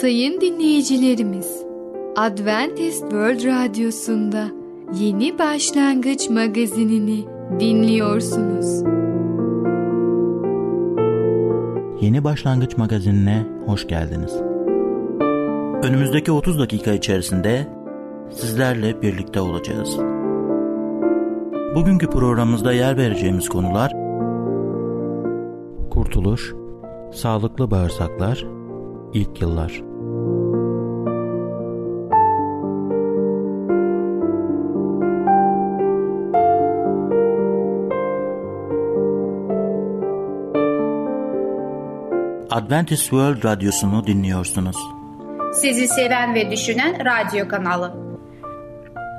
Sayın dinleyicilerimiz, Adventist World Radyosu'nda Yeni Başlangıç magazinini dinliyorsunuz. Yeni Başlangıç magazinine hoş geldiniz. Önümüzdeki 30 dakika içerisinde sizlerle birlikte olacağız. Bugünkü programımızda yer vereceğimiz konular Kurtuluş, Sağlıklı Bağırsaklar, İlk Yıllar. Adventist World Radyosu'nu dinliyorsunuz. Sizi seven ve düşünen radyo kanalı.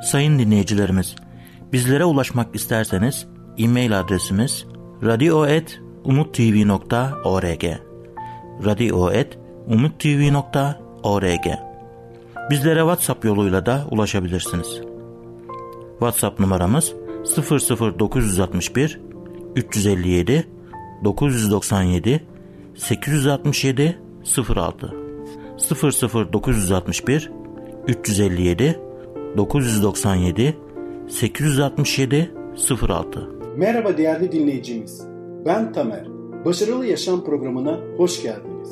Sayın dinleyicilerimiz, bizlere ulaşmak isterseniz e-mail adresimiz radio.umutv.org radio.umutv.org Bizlere WhatsApp yoluyla da ulaşabilirsiniz. WhatsApp numaramız 00961 357 997 867 06 00961 357 997 867 06 Merhaba değerli dinleyicimiz. Ben Tamer. Başarılı Yaşam programına hoş geldiniz.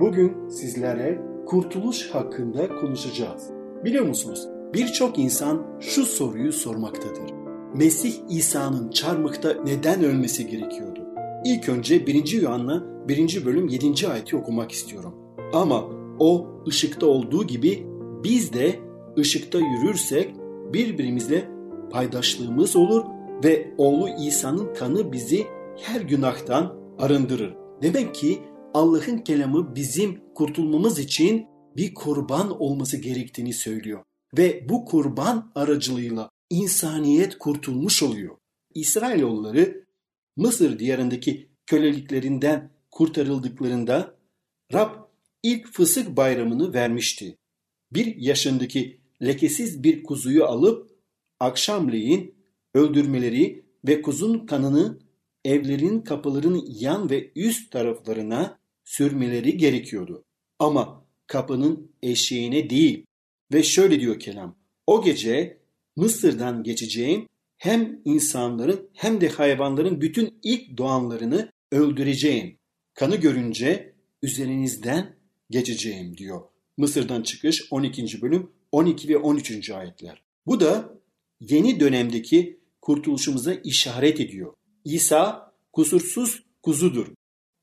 Bugün sizlere kurtuluş hakkında konuşacağız. Biliyor musunuz? Birçok insan şu soruyu sormaktadır. Mesih İsa'nın çarmıhta neden ölmesi gerekiyordu? İlk önce 1. Yuhanna 1. bölüm 7. ayeti okumak istiyorum. Ama o ışıkta olduğu gibi biz de ışıkta yürürsek birbirimizle paydaşlığımız olur ve oğlu İsa'nın kanı bizi her günahtan arındırır. Demek ki Allah'ın kelamı bizim kurtulmamız için bir kurban olması gerektiğini söylüyor. Ve bu kurban aracılığıyla insaniyet kurtulmuş oluyor. İsrailoğulları Mısır diyarındaki köleliklerinden kurtarıldıklarında Rab ilk fısık bayramını vermişti. Bir yaşındaki lekesiz bir kuzuyu alıp akşamleyin öldürmeleri ve kuzun kanını evlerin kapıların yan ve üst taraflarına sürmeleri gerekiyordu. Ama kapının eşeğine değil. Ve şöyle diyor kelam. O gece Mısır'dan geçeceğim hem insanların hem de hayvanların bütün ilk doğanlarını öldüreceğim. Kanı görünce üzerinizden geçeceğim diyor. Mısır'dan çıkış 12. bölüm 12 ve 13. ayetler. Bu da yeni dönemdeki kurtuluşumuza işaret ediyor. İsa kusursuz kuzudur.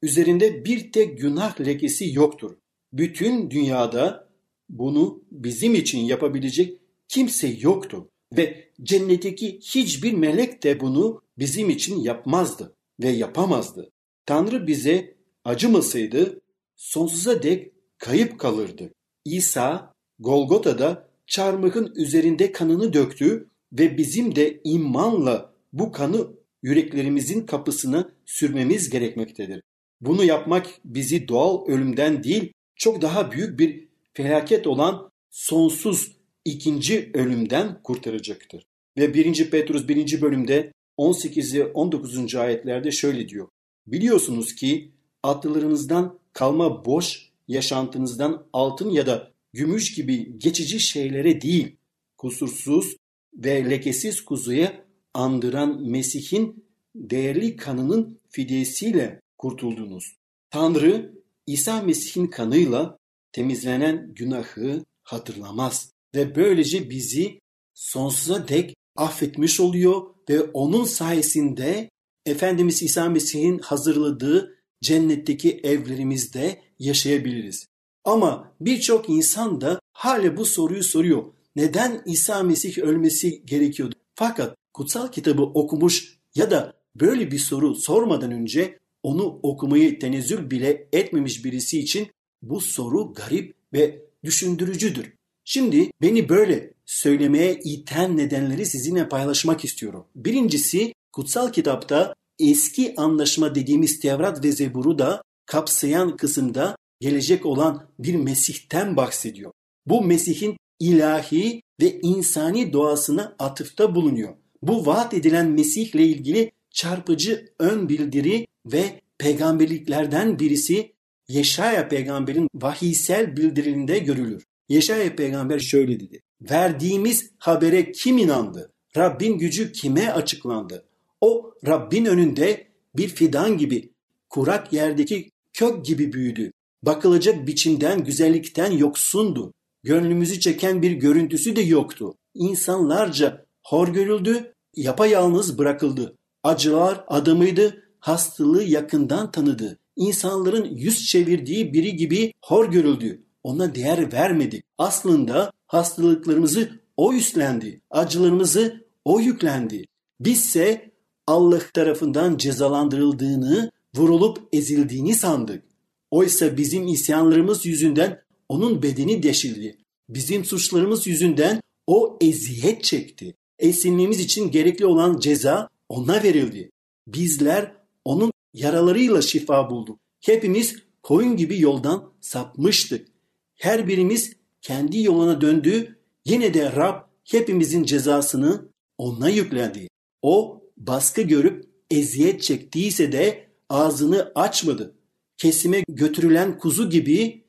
Üzerinde bir tek günah lekesi yoktur. Bütün dünyada bunu bizim için yapabilecek kimse yoktu ve cennetteki hiçbir melek de bunu bizim için yapmazdı ve yapamazdı. Tanrı bize acımasaydı sonsuza dek kayıp kalırdı. İsa Golgota'da çarmıhın üzerinde kanını döktü ve bizim de imanla bu kanı yüreklerimizin kapısına sürmemiz gerekmektedir. Bunu yapmak bizi doğal ölümden değil çok daha büyük bir felaket olan sonsuz ikinci ölümden kurtaracaktır. Ve 1. Petrus 1. bölümde 18 ve 19. ayetlerde şöyle diyor. Biliyorsunuz ki atlılarınızdan kalma boş yaşantınızdan altın ya da gümüş gibi geçici şeylere değil, kusursuz ve lekesiz kuzuya andıran Mesih'in değerli kanının fidyesiyle kurtuldunuz. Tanrı İsa Mesih'in kanıyla temizlenen günahı hatırlamaz ve böylece bizi sonsuza dek affetmiş oluyor ve onun sayesinde Efendimiz İsa Mesih'in hazırladığı cennetteki evlerimizde yaşayabiliriz. Ama birçok insan da hala bu soruyu soruyor. Neden İsa Mesih ölmesi gerekiyordu? Fakat kutsal kitabı okumuş ya da böyle bir soru sormadan önce onu okumayı tenezzül bile etmemiş birisi için bu soru garip ve düşündürücüdür. Şimdi beni böyle söylemeye iten nedenleri sizinle paylaşmak istiyorum. Birincisi kutsal kitapta eski anlaşma dediğimiz Tevrat ve Zebur'u da kapsayan kısımda gelecek olan bir Mesih'ten bahsediyor. Bu Mesih'in ilahi ve insani doğasına atıfta bulunuyor. Bu vaat edilen Mesih ile ilgili çarpıcı ön bildiri ve peygamberliklerden birisi Yeşaya peygamberin vahiysel bildirilinde görülür. Yeşaya peygamber şöyle dedi. Verdiğimiz habere kim inandı? Rabbin gücü kime açıklandı? O Rabbin önünde bir fidan gibi, kurak yerdeki kök gibi büyüdü. Bakılacak biçimden, güzellikten yoksundu. Gönlümüzü çeken bir görüntüsü de yoktu. İnsanlarca hor görüldü, yapayalnız bırakıldı. Acılar adamıydı, hastalığı yakından tanıdı. İnsanların yüz çevirdiği biri gibi hor görüldü. Ona değer vermedi. Aslında hastalıklarımızı o üstlendi. Acılarımızı o yüklendi. Bizse Allah tarafından cezalandırıldığını, vurulup ezildiğini sandık. Oysa bizim isyanlarımız yüzünden onun bedeni deşildi. Bizim suçlarımız yüzünden o eziyet çekti. Esinliğimiz için gerekli olan ceza ona verildi. Bizler onun yaralarıyla şifa bulduk. Hepimiz koyun gibi yoldan sapmıştık. Her birimiz kendi yoluna döndü. Yine de Rab hepimizin cezasını ona yükledi. O baskı görüp eziyet çektiyse de ağzını açmadı. Kesime götürülen kuzu gibi,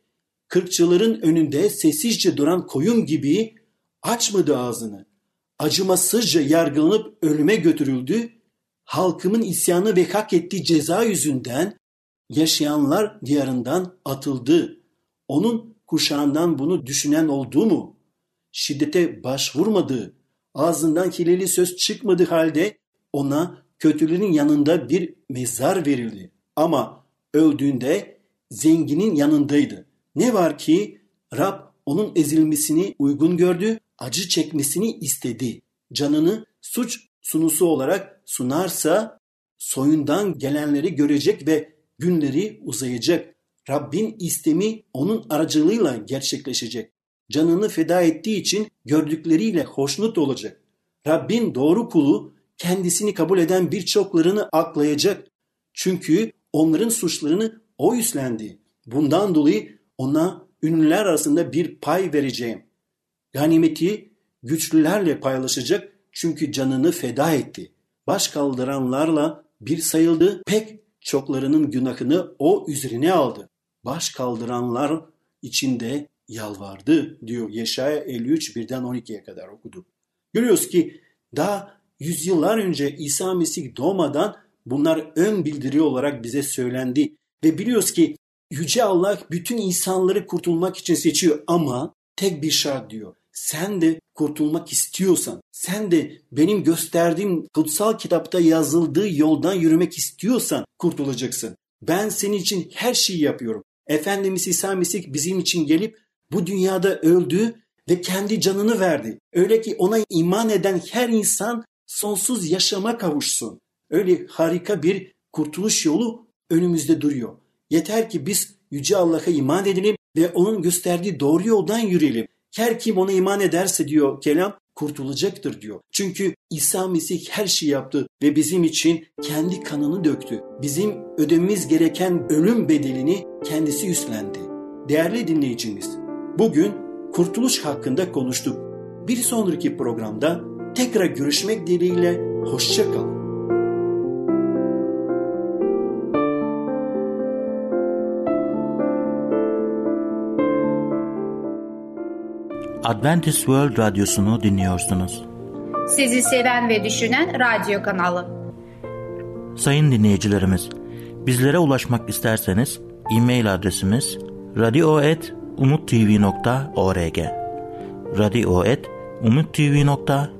kırkçıların önünde sessizce duran koyun gibi açmadı ağzını. Acımasızca yargılanıp ölüme götürüldü. Halkımın isyanı ve hak ettiği ceza yüzünden yaşayanlar diyarından atıldı. Onun kuşağından bunu düşünen oldu mu? Şiddete başvurmadı. Ağzından kirli söz çıkmadı halde ona kötülerin yanında bir mezar verildi. Ama öldüğünde zenginin yanındaydı. Ne var ki Rab onun ezilmesini uygun gördü, acı çekmesini istedi. Canını suç sunusu olarak sunarsa soyundan gelenleri görecek ve günleri uzayacak. Rabbin istemi onun aracılığıyla gerçekleşecek. Canını feda ettiği için gördükleriyle hoşnut olacak. Rabbin doğru kulu kendisini kabul eden birçoklarını aklayacak. Çünkü onların suçlarını o üstlendi. Bundan dolayı ona ünlüler arasında bir pay vereceğim. Ganimeti güçlülerle paylaşacak çünkü canını feda etti. Baş kaldıranlarla bir sayıldı pek çoklarının günahını o üzerine aldı. Baş kaldıranlar içinde yalvardı diyor Yeşaya 53 birden 12'ye kadar okudu. Görüyoruz ki daha yüzyıllar önce İsa Mesih doğmadan bunlar ön bildiri olarak bize söylendi. Ve biliyoruz ki Yüce Allah bütün insanları kurtulmak için seçiyor ama tek bir şart diyor. Sen de kurtulmak istiyorsan, sen de benim gösterdiğim kutsal kitapta yazıldığı yoldan yürümek istiyorsan kurtulacaksın. Ben senin için her şeyi yapıyorum. Efendimiz İsa Mesih bizim için gelip bu dünyada öldü ve kendi canını verdi. Öyle ki ona iman eden her insan sonsuz yaşama kavuşsun. Öyle harika bir kurtuluş yolu önümüzde duruyor. Yeter ki biz Yüce Allah'a iman edelim ve onun gösterdiği doğru yoldan yürüyelim. Her kim ona iman ederse diyor kelam kurtulacaktır diyor. Çünkü İsa Mesih her şeyi yaptı ve bizim için kendi kanını döktü. Bizim ödememiz gereken ölüm bedelini kendisi üstlendi. Değerli dinleyicimiz, bugün kurtuluş hakkında konuştuk. Bir sonraki programda tekrar görüşmek dileğiyle hoşça kalın. Adventist World Radyosu'nu dinliyorsunuz. Sizi seven ve düşünen radyo kanalı. Sayın dinleyicilerimiz, bizlere ulaşmak isterseniz e-mail adresimiz radio.umutv.org radio.umutv.org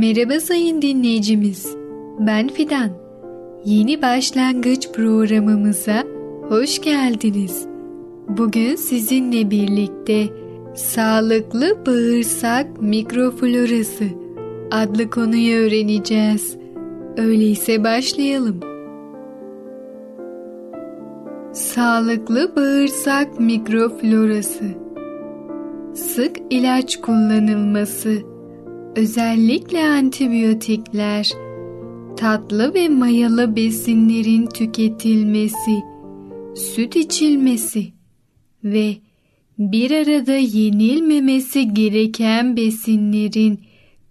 Merhaba sayın dinleyicimiz. Ben Fidan. Yeni başlangıç programımıza hoş geldiniz. Bugün sizinle birlikte sağlıklı bağırsak mikroflorası adlı konuyu öğreneceğiz. Öyleyse başlayalım. Sağlıklı bağırsak mikroflorası. Sık ilaç kullanılması, özellikle antibiyotikler, tatlı ve mayalı besinlerin tüketilmesi, süt içilmesi ve bir arada yenilmemesi gereken besinlerin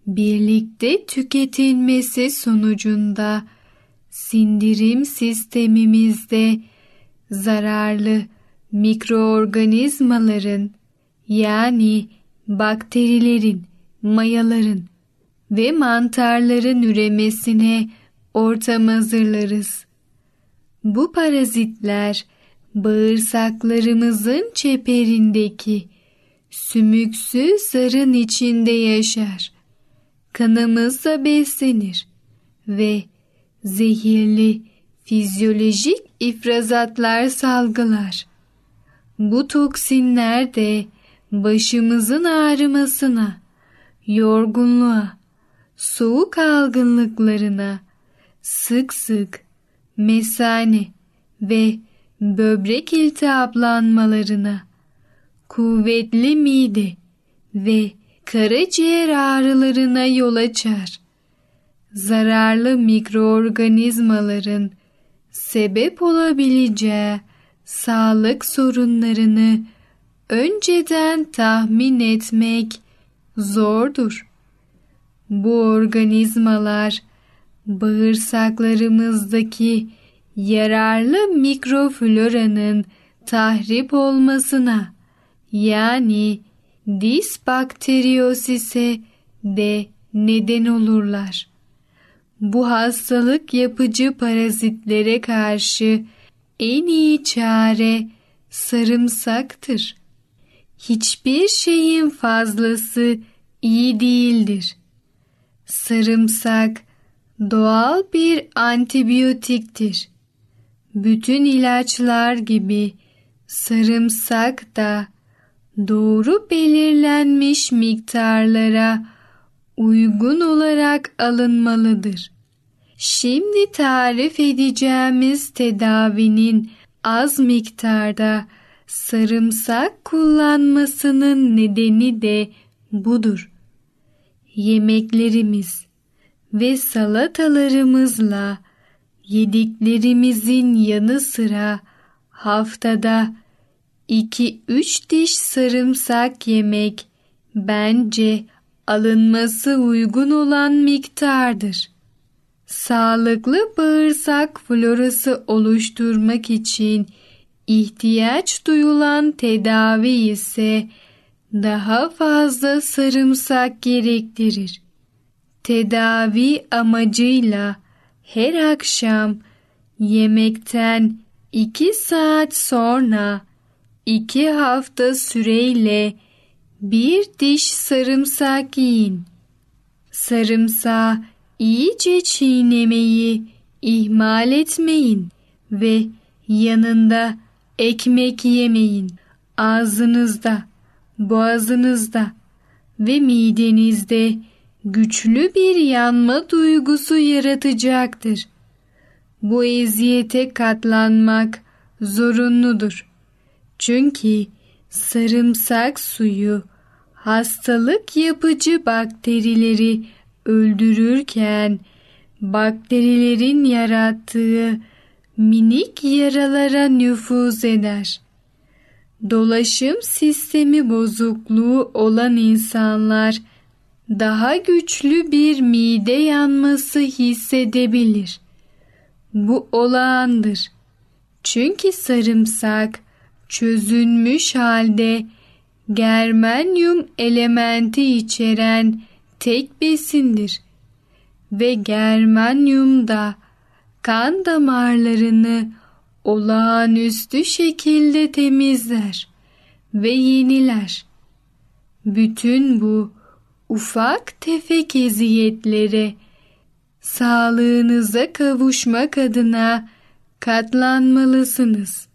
birlikte tüketilmesi sonucunda sindirim sistemimizde zararlı mikroorganizmaların yani bakterilerin, mayaların ve mantarların üremesine ortam hazırlarız. Bu parazitler bağırsaklarımızın çeperindeki sümüksü zarın içinde yaşar. Kanımızla beslenir ve zehirli fizyolojik ifrazatlar salgılar. Bu toksinler de başımızın ağrımasına, yorgunluğa, soğuk algınlıklarına, sık sık mesane ve böbrek iltihaplanmalarına, kuvvetli mide ve karaciğer ağrılarına yol açar. Zararlı mikroorganizmaların sebep olabileceği sağlık sorunlarını önceden tahmin etmek zordur. Bu organizmalar bağırsaklarımızdaki yararlı mikrofloranın tahrip olmasına yani disbakteriyosise de neden olurlar. Bu hastalık yapıcı parazitlere karşı en iyi çare sarımsaktır. Hiçbir şeyin fazlası iyi değildir. Sarımsak doğal bir antibiyotiktir. Bütün ilaçlar gibi sarımsak da doğru belirlenmiş miktarlara uygun olarak alınmalıdır. Şimdi tarif edeceğimiz tedavinin az miktarda sarımsak kullanmasının nedeni de budur. Yemeklerimiz ve salatalarımızla yediklerimizin yanı sıra haftada 2-3 diş sarımsak yemek bence alınması uygun olan miktardır. Sağlıklı bağırsak florası oluşturmak için ihtiyaç duyulan tedavi ise daha fazla sarımsak gerektirir. Tedavi amacıyla her akşam yemekten 2 saat sonra 2 hafta süreyle bir diş sarımsak yiyin. Sarımsağı iyice çiğnemeyi ihmal etmeyin ve yanında ekmek yemeyin. Ağzınızda, boğazınızda ve midenizde güçlü bir yanma duygusu yaratacaktır. Bu eziyete katlanmak zorunludur. Çünkü sarımsak suyu hastalık yapıcı bakterileri öldürürken bakterilerin yarattığı minik yaralara nüfuz eder. Dolaşım sistemi bozukluğu olan insanlar daha güçlü bir mide yanması hissedebilir. Bu olağandır. Çünkü sarımsak çözünmüş halde germanyum elementi içeren tek besindir ve germanyum da kan damarlarını olağanüstü şekilde temizler ve yeniler. Bütün bu ufak tefek eziyetlere sağlığınıza kavuşmak adına katlanmalısınız.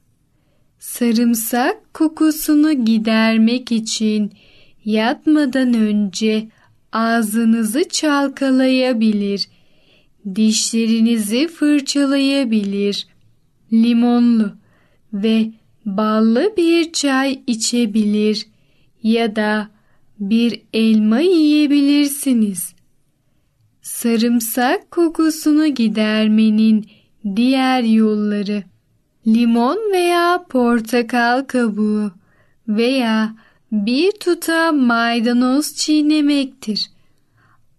Sarımsak kokusunu gidermek için yatmadan önce ağzınızı çalkalayabilir, dişlerinizi fırçalayabilir, limonlu ve ballı bir çay içebilir ya da bir elma yiyebilirsiniz. Sarımsak kokusunu gidermenin diğer yolları limon veya portakal kabuğu veya bir tutam maydanoz çiğnemektir.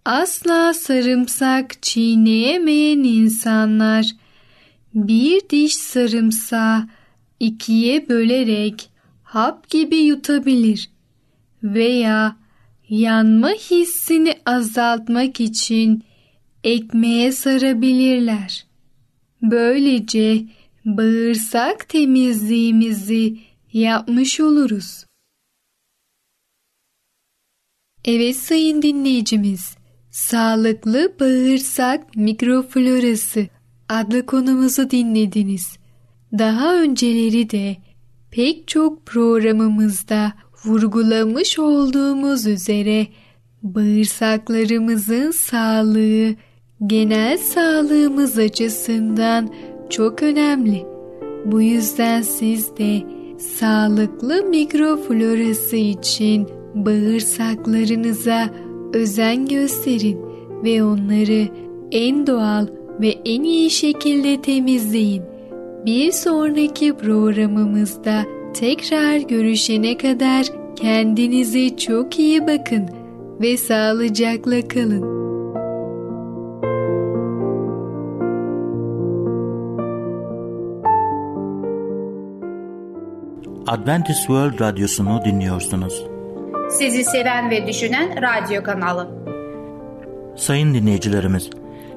Asla sarımsak çiğneyemeyen insanlar bir diş sarımsağı ikiye bölerek hap gibi yutabilir veya yanma hissini azaltmak için ekmeğe sarabilirler. Böylece bağırsak temizliğimizi yapmış oluruz. Evet sayın dinleyicimiz, sağlıklı bağırsak mikroflorası adlı konumuzu dinlediniz. Daha önceleri de pek çok programımızda vurgulamış olduğumuz üzere bağırsaklarımızın sağlığı genel sağlığımız açısından çok önemli. Bu yüzden siz de sağlıklı mikroflorası için bağırsaklarınıza özen gösterin ve onları en doğal ve en iyi şekilde temizleyin. Bir sonraki programımızda tekrar görüşene kadar kendinize çok iyi bakın ve sağlıcakla kalın. Adventist World Radyosu'nu dinliyorsunuz. Sizi seven ve düşünen radyo kanalı. Sayın dinleyicilerimiz,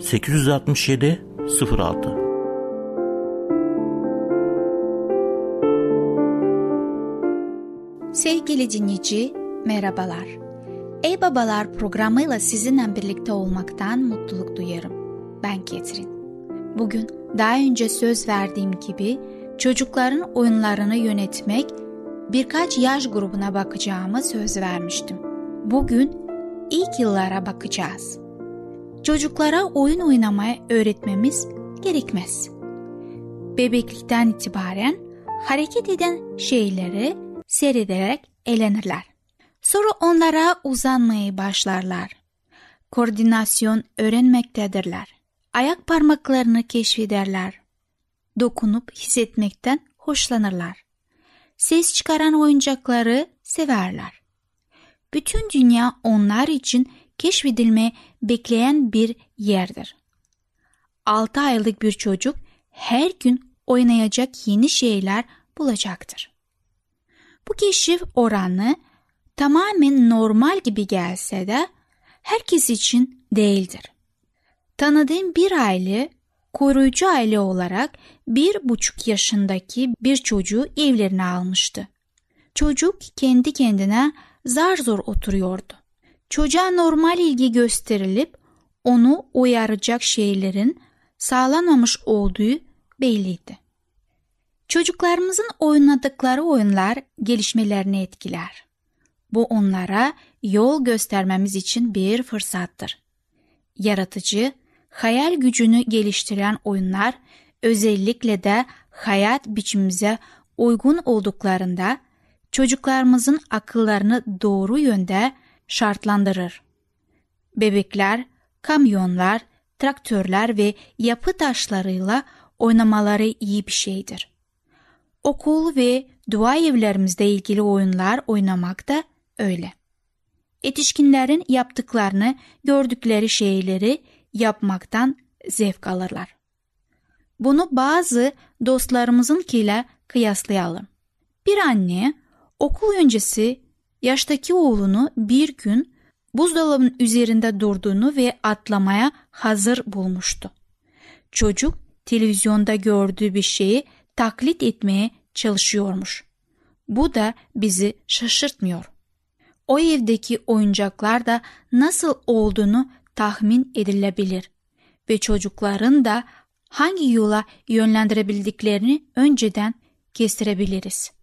867 06 Sevgili dinleyici, merhabalar. Ey Babalar programıyla sizinle birlikte olmaktan mutluluk duyarım. Ben Ketrin. Bugün daha önce söz verdiğim gibi çocukların oyunlarını yönetmek birkaç yaş grubuna bakacağımı söz vermiştim. Bugün ilk yıllara bakacağız. Çocuklara oyun oynamaya öğretmemiz gerekmez. Bebeklikten itibaren hareket eden şeyleri seyrederek eğlenirler. Sonra onlara uzanmaya başlarlar. Koordinasyon öğrenmektedirler. Ayak parmaklarını keşfederler. Dokunup hissetmekten hoşlanırlar. Ses çıkaran oyuncakları severler. Bütün dünya onlar için keşfedilme bekleyen bir yerdir. 6 aylık bir çocuk her gün oynayacak yeni şeyler bulacaktır. Bu keşif oranı tamamen normal gibi gelse de herkes için değildir. Tanıdığım bir aile koruyucu aile olarak bir buçuk yaşındaki bir çocuğu evlerine almıştı. Çocuk kendi kendine zar zor oturuyordu. Çocuğa normal ilgi gösterilip onu uyaracak şeylerin sağlanmamış olduğu belliydi. Çocuklarımızın oynadıkları oyunlar gelişmelerini etkiler. Bu onlara yol göstermemiz için bir fırsattır. Yaratıcı, hayal gücünü geliştiren oyunlar özellikle de hayat biçimimize uygun olduklarında çocuklarımızın akıllarını doğru yönde şartlandırır. Bebekler, kamyonlar, traktörler ve yapı taşlarıyla oynamaları iyi bir şeydir. Okul ve dua evlerimizde ilgili oyunlar oynamak da öyle. Yetişkinlerin yaptıklarını, gördükleri şeyleri yapmaktan zevk alırlar. Bunu bazı dostlarımızınkiyle kıyaslayalım. Bir anne okul öncesi yaştaki oğlunu bir gün buzdolabının üzerinde durduğunu ve atlamaya hazır bulmuştu. Çocuk televizyonda gördüğü bir şeyi taklit etmeye çalışıyormuş. Bu da bizi şaşırtmıyor. O evdeki oyuncaklar da nasıl olduğunu tahmin edilebilir ve çocukların da hangi yola yönlendirebildiklerini önceden kestirebiliriz.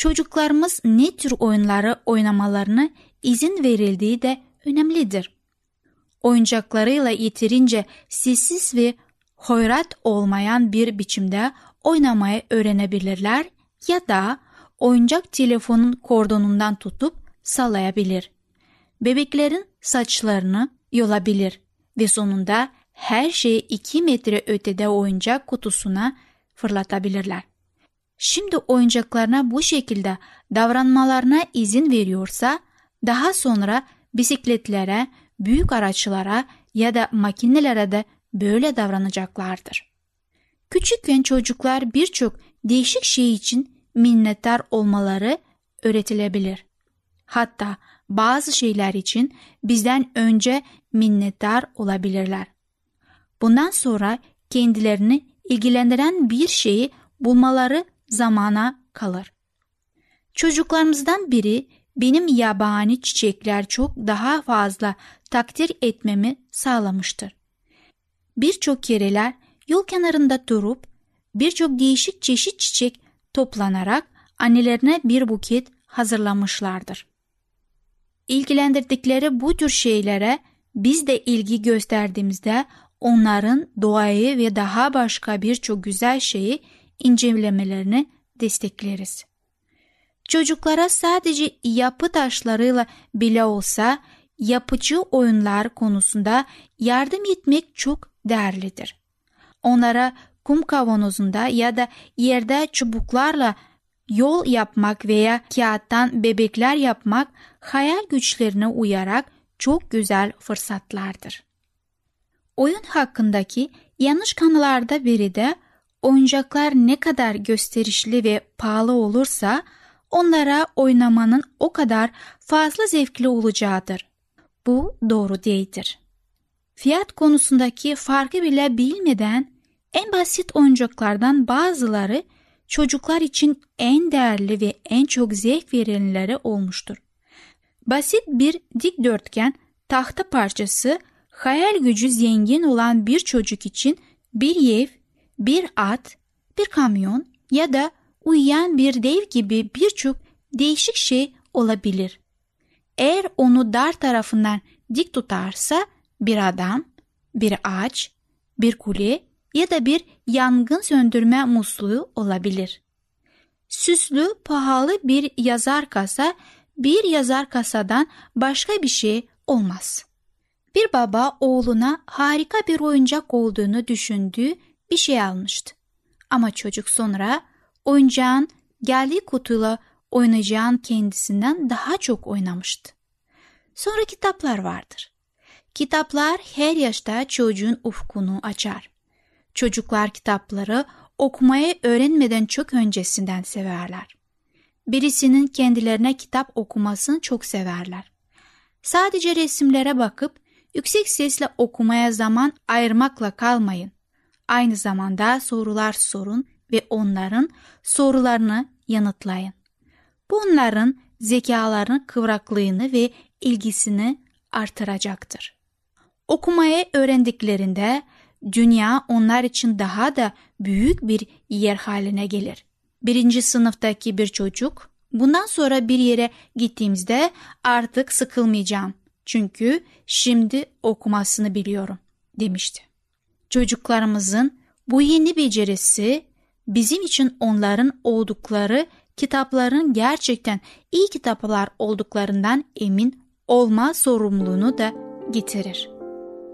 Çocuklarımız ne tür oyunları oynamalarını izin verildiği de önemlidir. Oyuncaklarıyla yeterince sessiz ve hoyrat olmayan bir biçimde oynamayı öğrenebilirler ya da oyuncak telefonun kordonundan tutup sallayabilir. Bebeklerin saçlarını yolabilir ve sonunda her şeyi 2 metre ötede oyuncak kutusuna fırlatabilirler. Şimdi oyuncaklarına bu şekilde davranmalarına izin veriyorsa daha sonra bisikletlere, büyük araçlara ya da makinelere de böyle davranacaklardır. Küçükken çocuklar birçok değişik şey için minnettar olmaları öğretilebilir. Hatta bazı şeyler için bizden önce minnettar olabilirler. Bundan sonra kendilerini ilgilendiren bir şeyi bulmaları zamana kalır. Çocuklarımızdan biri benim yabani çiçekler çok daha fazla takdir etmemi sağlamıştır. Birçok kereler yol kenarında durup birçok değişik çeşit çiçek toplanarak annelerine bir buket hazırlamışlardır. İlgilendirdikleri bu tür şeylere biz de ilgi gösterdiğimizde onların doğayı ve daha başka birçok güzel şeyi incelemelerini destekleriz. Çocuklara sadece yapı taşlarıyla bile olsa yapıcı oyunlar konusunda yardım etmek çok değerlidir. Onlara kum kavanozunda ya da yerde çubuklarla yol yapmak veya kağıttan bebekler yapmak hayal güçlerine uyarak çok güzel fırsatlardır. Oyun hakkındaki yanlış kanılarda biri de oyuncaklar ne kadar gösterişli ve pahalı olursa onlara oynamanın o kadar fazla zevkli olacağıdır. Bu doğru değildir. Fiyat konusundaki farkı bile bilmeden en basit oyuncaklardan bazıları çocuklar için en değerli ve en çok zevk verenleri olmuştur. Basit bir dikdörtgen tahta parçası hayal gücü zengin olan bir çocuk için bir ev, bir at, bir kamyon ya da uyuyan bir dev gibi birçok değişik şey olabilir. Eğer onu dar tarafından dik tutarsa bir adam, bir ağaç, bir kule ya da bir yangın söndürme musluğu olabilir. Süslü, pahalı bir yazar kasa bir yazar kasadan başka bir şey olmaz. Bir baba oğluna harika bir oyuncak olduğunu düşündüğü bir şey almıştı. Ama çocuk sonra oyuncağın geldiği kutuyla oynayacağın kendisinden daha çok oynamıştı. Sonra kitaplar vardır. Kitaplar her yaşta çocuğun ufkunu açar. Çocuklar kitapları okumayı öğrenmeden çok öncesinden severler. Birisinin kendilerine kitap okumasını çok severler. Sadece resimlere bakıp yüksek sesle okumaya zaman ayırmakla kalmayın. Aynı zamanda sorular sorun ve onların sorularını yanıtlayın. Bunların zekalarının kıvraklığını ve ilgisini artıracaktır. Okumayı öğrendiklerinde dünya onlar için daha da büyük bir yer haline gelir. Birinci sınıftaki bir çocuk bundan sonra bir yere gittiğimizde artık sıkılmayacağım çünkü şimdi okumasını biliyorum demişti. Çocuklarımızın bu yeni becerisi bizim için onların oldukları kitapların gerçekten iyi kitaplar olduklarından emin olma sorumluluğunu da getirir.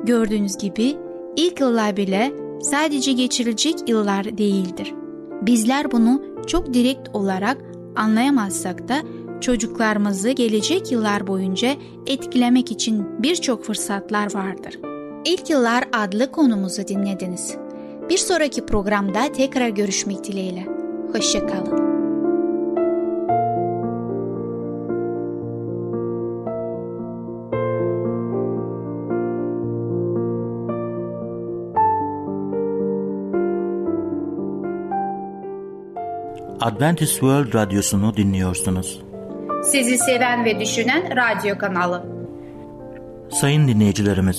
Gördüğünüz gibi ilk yıllar bile sadece geçirilecek yıllar değildir. Bizler bunu çok direkt olarak anlayamazsak da çocuklarımızı gelecek yıllar boyunca etkilemek için birçok fırsatlar vardır. İlk Yıllar adlı konumuzu dinlediniz. Bir sonraki programda tekrar görüşmek dileğiyle. Hoşçakalın. Adventist World Radyosu'nu dinliyorsunuz. Sizi seven ve düşünen radyo kanalı. Sayın dinleyicilerimiz,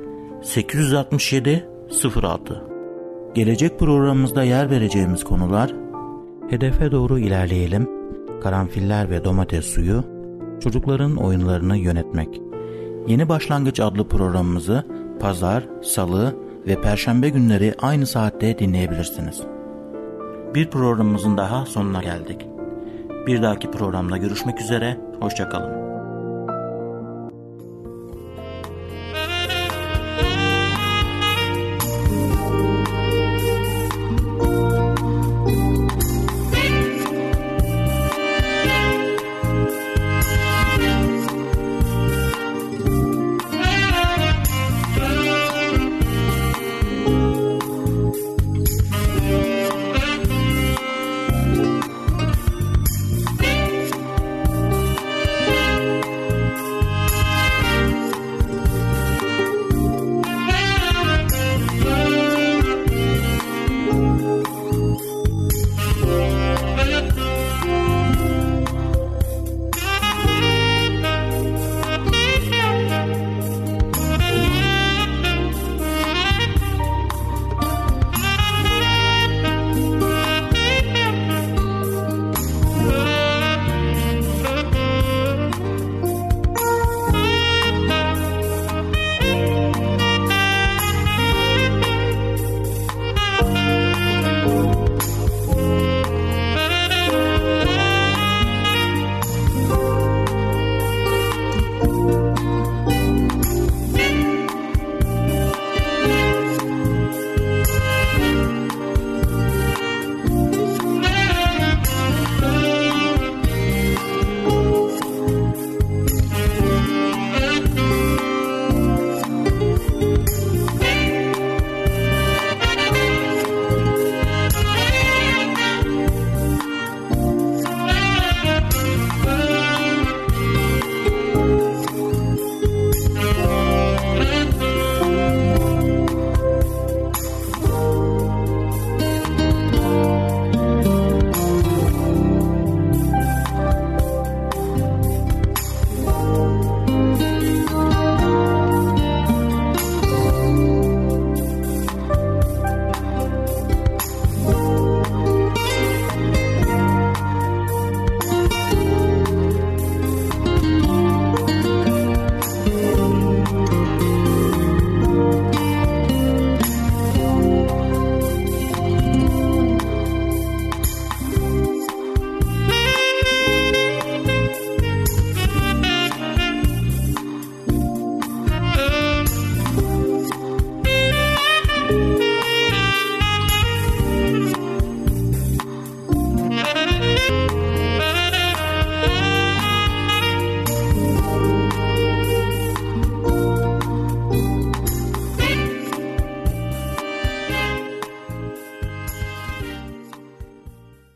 867 06 Gelecek programımızda yer vereceğimiz konular Hedefe doğru ilerleyelim, karanfiller ve domates suyu, çocukların oyunlarını yönetmek. Yeni Başlangıç adlı programımızı pazar, salı ve perşembe günleri aynı saatte dinleyebilirsiniz. Bir programımızın daha sonuna geldik. Bir dahaki programda görüşmek üzere, hoşçakalın.